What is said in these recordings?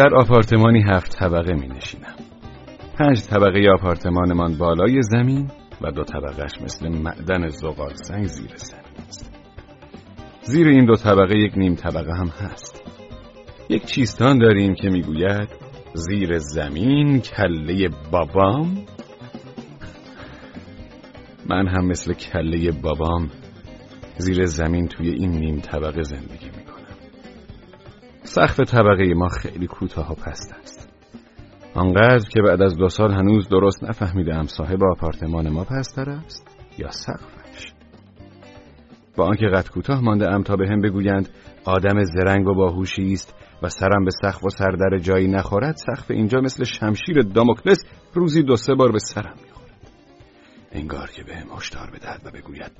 در آپارتمانی هفت طبقه می نشینم. پنج طبقه آپارتمانمان بالای زمین و دو طبقهش مثل معدن زغال سنگ زیر زمین است. زیر این دو طبقه یک نیم طبقه هم هست. یک چیستان داریم که می‌گوید زیر زمین کله بابام. من هم مثل کله بابام زیر زمین توی این نیم طبقه زندگی می‌کنم. سقف طبقه ما خیلی کوتاه و پست است. آنقدر که بعد از دو سال هنوز درست نفهمیدم صاحب آپارتمان ما پستر است یا سقفش. با آنکه قد کوتاه مانده ام تا به هم بگویند آدم زرنگ و باهوشی است و سرم به سقف و سردر جایی نخورد سقف اینجا مثل شمشیر داموکلس روزی دو سه بار به سرم می‌خورد. انگار که به هم هشدار بدهد و بگوید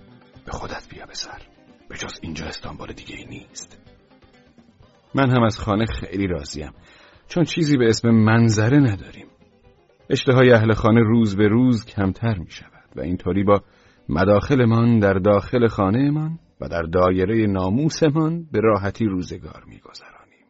به خودت بیا به سر. به جز اینجا استانبول دیگه ای نیست. من هم از خانه خیلی راضیم چون چیزی به اسم منظره نداریم اشتهای اهل خانه روز به روز کمتر می شود و اینطوری با مداخلمان در داخل خانهمان و در دایره ناموسمان به راحتی روزگار می گذرانیم.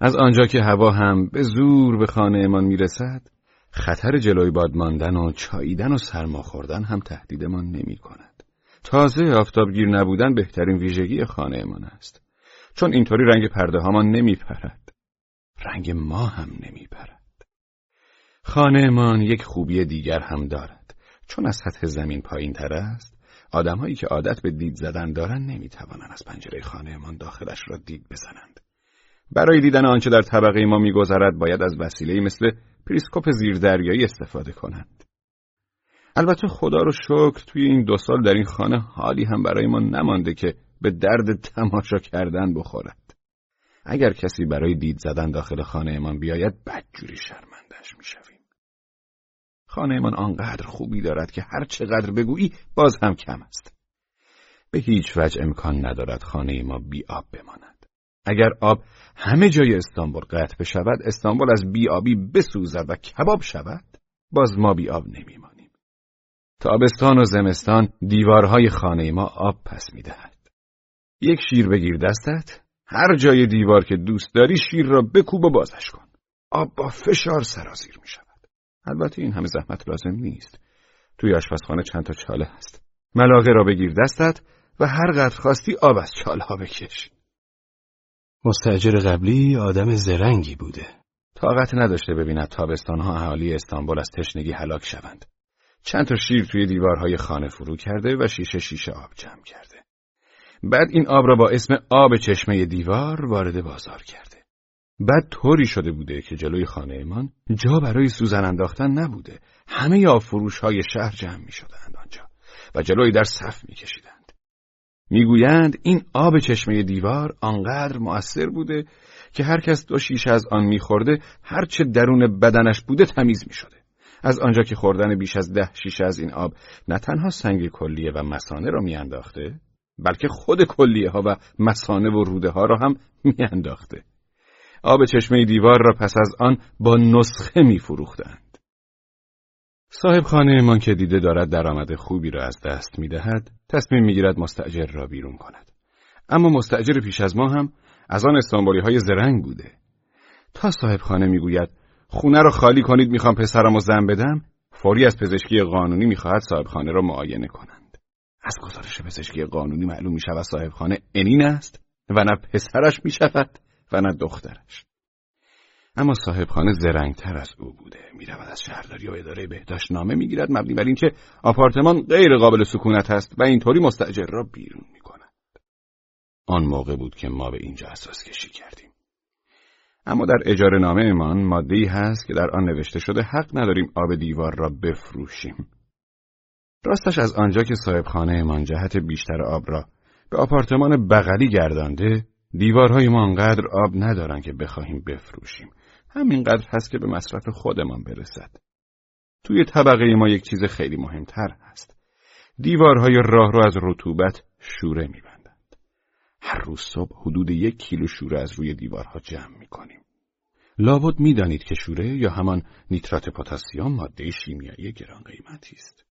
از آنجا که هوا هم به زور به خانهمان می رسد خطر جلوی باد ماندن و چاییدن و سرما خوردن هم تهدیدمان نمی کند. تازه آفتابگیر نبودن بهترین ویژگی خانهمان است. چون اینطوری رنگ پرده هامان نمی پرد. رنگ ما هم نمی پرد. خانهمان یک خوبی دیگر هم دارد. چون از سطح زمین پایین تر است، آدمهایی که عادت به دید زدن دارند نمی‌توانند از پنجره خانهمان داخلش را دید بزنند. برای دیدن آنچه در طبقه ما میگذرد باید از وسیله مثل پریسکوپ زیردریایی استفاده کنند. البته خدا رو شکر توی این دو سال در این خانه حالی هم برای ما نمانده که به درد تماشا کردن بخورد. اگر کسی برای دید زدن داخل خانهمان بیاید بدجوری شرمندش می‌شویم. خانهمان آنقدر خوبی دارد که هر چقدر بگویی باز هم کم است. به هیچ وجه امکان ندارد خانه ما بی آب بماند. اگر آب همه جای استانبول قطع بشود استانبول از بیابی بسوزد و کباب شود باز ما بیاب نمیمانیم تابستان و زمستان دیوارهای خانه ما آب پس می‌دهد یک شیر بگیر دستت هر جای دیوار که دوست داری شیر را بکوب و بازش کن آب با فشار سرازیر می شود البته این همه زحمت لازم نیست توی آشپزخانه چند تا چاله هست ملاقه را بگیر دستت و هر قدر خواستی آب از چاله ها بکش مستجر قبلی آدم زرنگی بوده. طاقت نداشته ببیند تابستانها اهالی استانبول از تشنگی هلاک شوند. چند تا شیر توی دیوارهای خانه فرو کرده و شیشه شیشه آب جمع کرده. بعد این آب را با اسم آب چشمه دیوار وارد بازار کرده. بعد طوری شده بوده که جلوی خانهمان جا برای سوزن انداختن نبوده. همه آب فروش های شهر جمع می شدند آنجا و جلوی در صف می کشیدند. می‌گویند این آب چشمه دیوار آنقدر مؤثر بوده که هر کس دو شیشه از آن میخورده هرچه درون بدنش بوده تمیز می‌شده. از آنجا که خوردن بیش از ده شیشه از این آب نه تنها سنگ کلیه و مسانه را میانداخته بلکه خود کلیه ها و مسانه و روده ها را هم میانداخته. آب چشمه دیوار را پس از آن با نسخه میفروختند. صاحب خانه من که دیده دارد درآمد خوبی را از دست می دهد، تصمیم می گیرد مستعجر را بیرون کند. اما مستعجر پیش از ما هم از آن استانبولی های زرنگ بوده. تا صاحب خانه می گوید خونه را خالی کنید می‌خوام پسرم و زن بدم، فوری از پزشکی قانونی می‌خواهد صاحب خانه را معاینه کنند. از گزارش پزشکی قانونی معلوم می شود صاحب خانه انین است و نه پسرش می شود و نه دخترش. اما صاحب خانه زرنگتر از او بوده. می‌رود از شهرداری و اداره بهداشت نامه می‌گیرد مبنی بر اینکه آپارتمان غیر قابل سکونت است و اینطوری مستاجر را بیرون می‌کند. آن موقع بود که ما به اینجا اساس کشی کردیم. اما در اجاره نامه امان ماده ای هست که در آن نوشته شده حق نداریم آب دیوار را بفروشیم. راستش از آنجا که صاحب خانه امان جهت بیشتر آب را به آپارتمان بغلی گردانده دیوارهای ما انقدر آب ندارن که بخواهیم بفروشیم همینقدر هست که به مصرف خودمان برسد. توی طبقه ما یک چیز خیلی مهمتر هست. دیوارهای راه رو از رطوبت شوره میبندند. هر روز صبح حدود یک کیلو شوره از روی دیوارها جمع می‌کنیم. لابد می‌دانید که شوره یا همان نیترات پتاسیم ماده شیمیایی گران قیمتی است.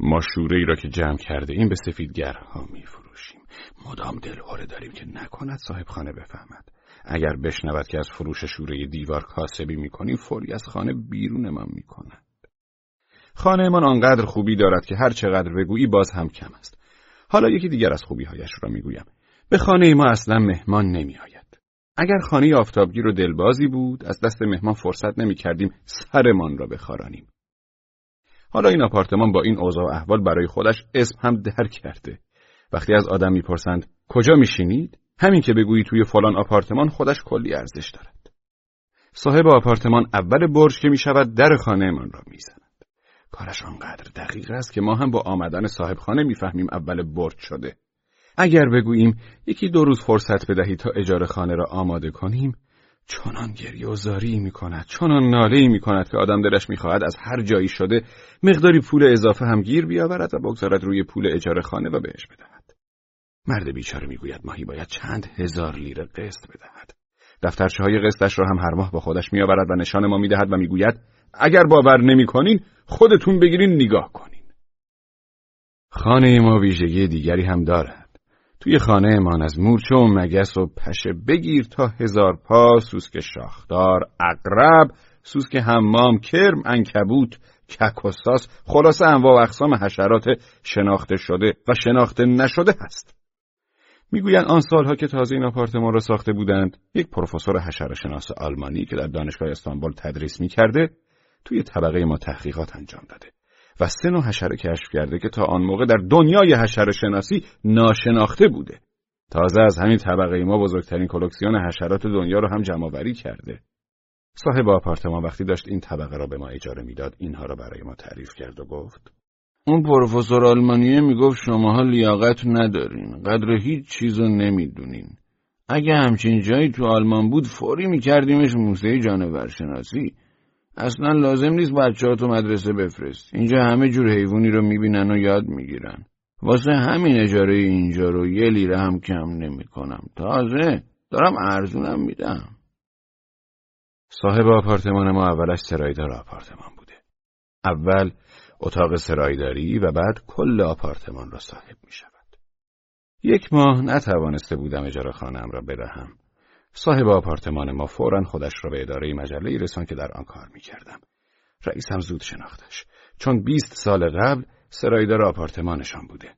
ما شوره ای را که جمع کرده این به سفیدگرها می فروشیم. مدام دلهوره داریم که نکند صاحب خانه بفهمد. اگر بشنود که از فروش شوره دیوار کاسبی می‌کنیم فوری از خانه بیرونمان می‌کند. خانهمان آنقدر خوبی دارد که هر چقدر بگویی باز هم کم است. حالا یکی دیگر از خوبیهایش را می‌گویم. به خانه ما اصلا مهمان نمیآید. اگر خانه آفتابگیر و دلبازی بود از دست مهمان فرصت نمی کردیم سرمان را بخارانیم حالا این آپارتمان با این اوضاع و احوال برای خودش اسم هم در کرده. وقتی از آدم می‌پرسند کجا میشینید؟ همین که بگویی توی فلان آپارتمان خودش کلی ارزش دارد. صاحب آپارتمان اول برج که می‌شود در خانهمان را می‌زند. کارش آنقدر دقیق است که ما هم با آمدن صاحب خانه می‌فهمیم اول برج شده. اگر بگوییم یکی دو روز فرصت بدهی تا اجاره خانه را آماده کنیم چنان گریه و زاری می کند چنان ناله می کند که آدم دلش می خواهد از هر جایی شده مقداری پول اضافه هم گیر بیاورد و بگذارد روی پول اجاره خانه و بهش بدهد. مرد بیچاره می‌گوید ماهی باید چند هزار لیره قسط بدهد. دفترچه های قسطش را هم هر ماه با خودش میآورد و نشان ما می‌دهد و می‌گوید اگر باور نمی‌کنین خودتون بگیرین نگاه کنین. خانه ما ویژگی دیگری هم دارد. توی خانه امان از مورچه و مگس و پشه بگیر تا هزار پا سوسک شاخدار اقرب سوسک حمام کرم انکبوت کک و خلاصه انواع و اقسام حشرات شناخته شده و شناخته نشده هست. می‌گویند آن سالها که تازه این آپارتمان را ساخته بودند یک پروفسور حشرهشناس آلمانی که در دانشگاه استانبول تدریس می‌کرده توی طبقه ما تحقیقات انجام داده. و سه نوع حشره کشف کرده که تا آن موقع در دنیای حشره شناسی ناشناخته بوده. تازه از همین طبقه ما بزرگترین کلکسیون حشرات دنیا رو هم جمع کرده. صاحب آپارتمان وقتی داشت این طبقه را به ما اجاره می‌داد اینها را برای ما تعریف کرد و گفت اون پروفسور آلمانیه می‌گفت شماها لیاقت ندارین قدر هیچ چیزو نمی‌دونین اگه همچین جایی تو آلمان بود فوری میکردیمش موسیقی جانور شناسی اصلا لازم نیست بچه ها تو مدرسه بفرست اینجا همه جور حیوانی رو می‌بینن و یاد می‌گیرن. واسه همین اجاره اینجا رو یه لیره هم کم نمی‌کنم. تازه دارم ارزونم میدم. صاحب آپارتمان ما اولش سرایدار آپارتمان بوده. اول اتاق سرایداری و بعد کل آپارتمان را صاحب می شود. یک ماه نتوانسته بودم اجاره خانم را بدهم صاحب آپارتمان ما فورا خودش را به اداره مجله رسان که در آن کار می کردم. رئیس هم زود شناختش چون بیست سال قبل سرایدار آپارتمانشان بوده.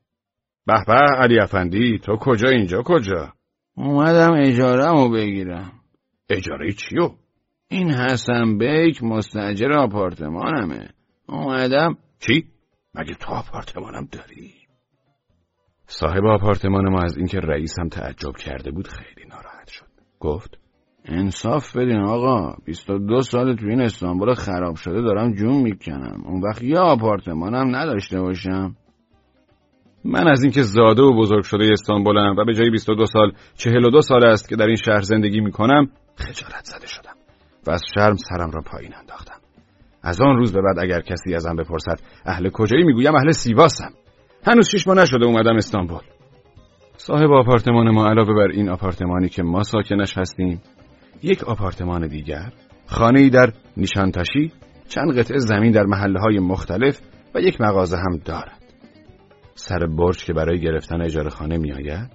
به به علی افندی تو کجا اینجا کجا؟ اومدم اجارهمو بگیرم. اجاره چیو؟ این حسن بیک مستجر آپارتمانمه. اومدم چی؟ مگه تو آپارتمانم داری؟ صاحب آپارتمان ما از اینکه رئیس هم تعجب کرده بود خیلی ناراحت. گفت. انصاف بدین آقا. 22 سال تو این استانبول خراب شده دارم جون می‌کنم. اون وقت یه آپارتمانم نداشته باشم. من از اینکه زاده و بزرگ شده استانبولم و به جای 22 سال 42 سال است که در این شهر زندگی می‌کنم خجالت زده شدم و از شرم سرم را پایین انداختم. از آن روز به بعد اگر کسی ازم بپرسد اهل کجایی؟ می‌گویم اهل سیواسم. هنوز شش ماه نشده اومدم استانبول. صاحب آپارتمان ما علاوه بر این آپارتمانی که ما ساکنش هستیم یک آپارتمان دیگر خانه‌ای در نیشانتاشی چند قطعه زمین در محله های مختلف و یک مغازه هم دارد سر برج که برای گرفتن اجاره خانه می آید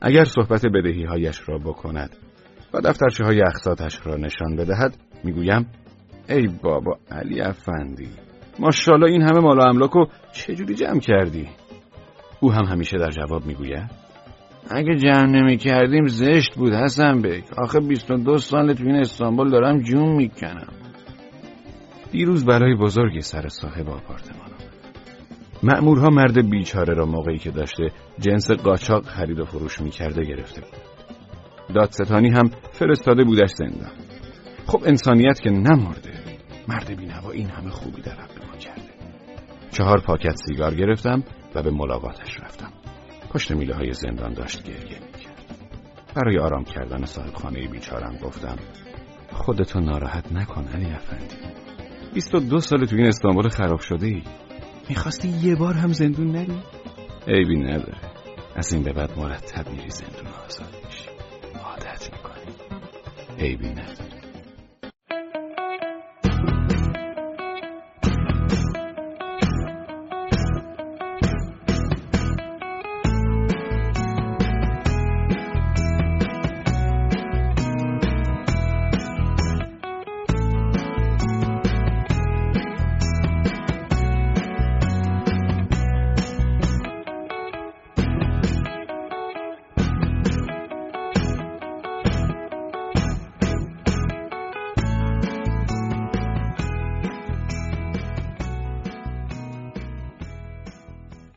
اگر صحبت بدهی هایش را بکند و دفترچه های را نشان بدهد می‌گویم ای بابا علی افندی ماشاءالله این همه مال و املاک چجوری جمع کردی؟ او هم همیشه در جواب می‌گوید اگه جمع نمی کردیم زشت بود حسن بک آخه 22 سال تو این استانبول دارم جون می‌کنم. دیروز برای بزرگی سر صاحب آپارتمان مأمورها مرد بیچاره را موقعی که داشته جنس قاچاق خرید و فروش می‌کرده گرفته بود. دادستانی هم فرستاده بودش زندان. خب انسانیت که نمرده. مرد بینوا این همه خوبی در حق ما کرده. چهار پاکت سیگار گرفتم و به ملاقاتش رفتم. پشت میله های زندان داشت گریه می‌کرد. برای آرام کردن صاحب خانه بیچارم گفتم خودتو ناراحت نکن علی افندی. بیست و دو سال تو این استانبول خراب شده ای می‌خواستی یه بار هم زندون نری؟ عیبی نداره. از این به بعد مرتب میری زندون آزاد میشی. عادت می‌کنی. عیبی نداره.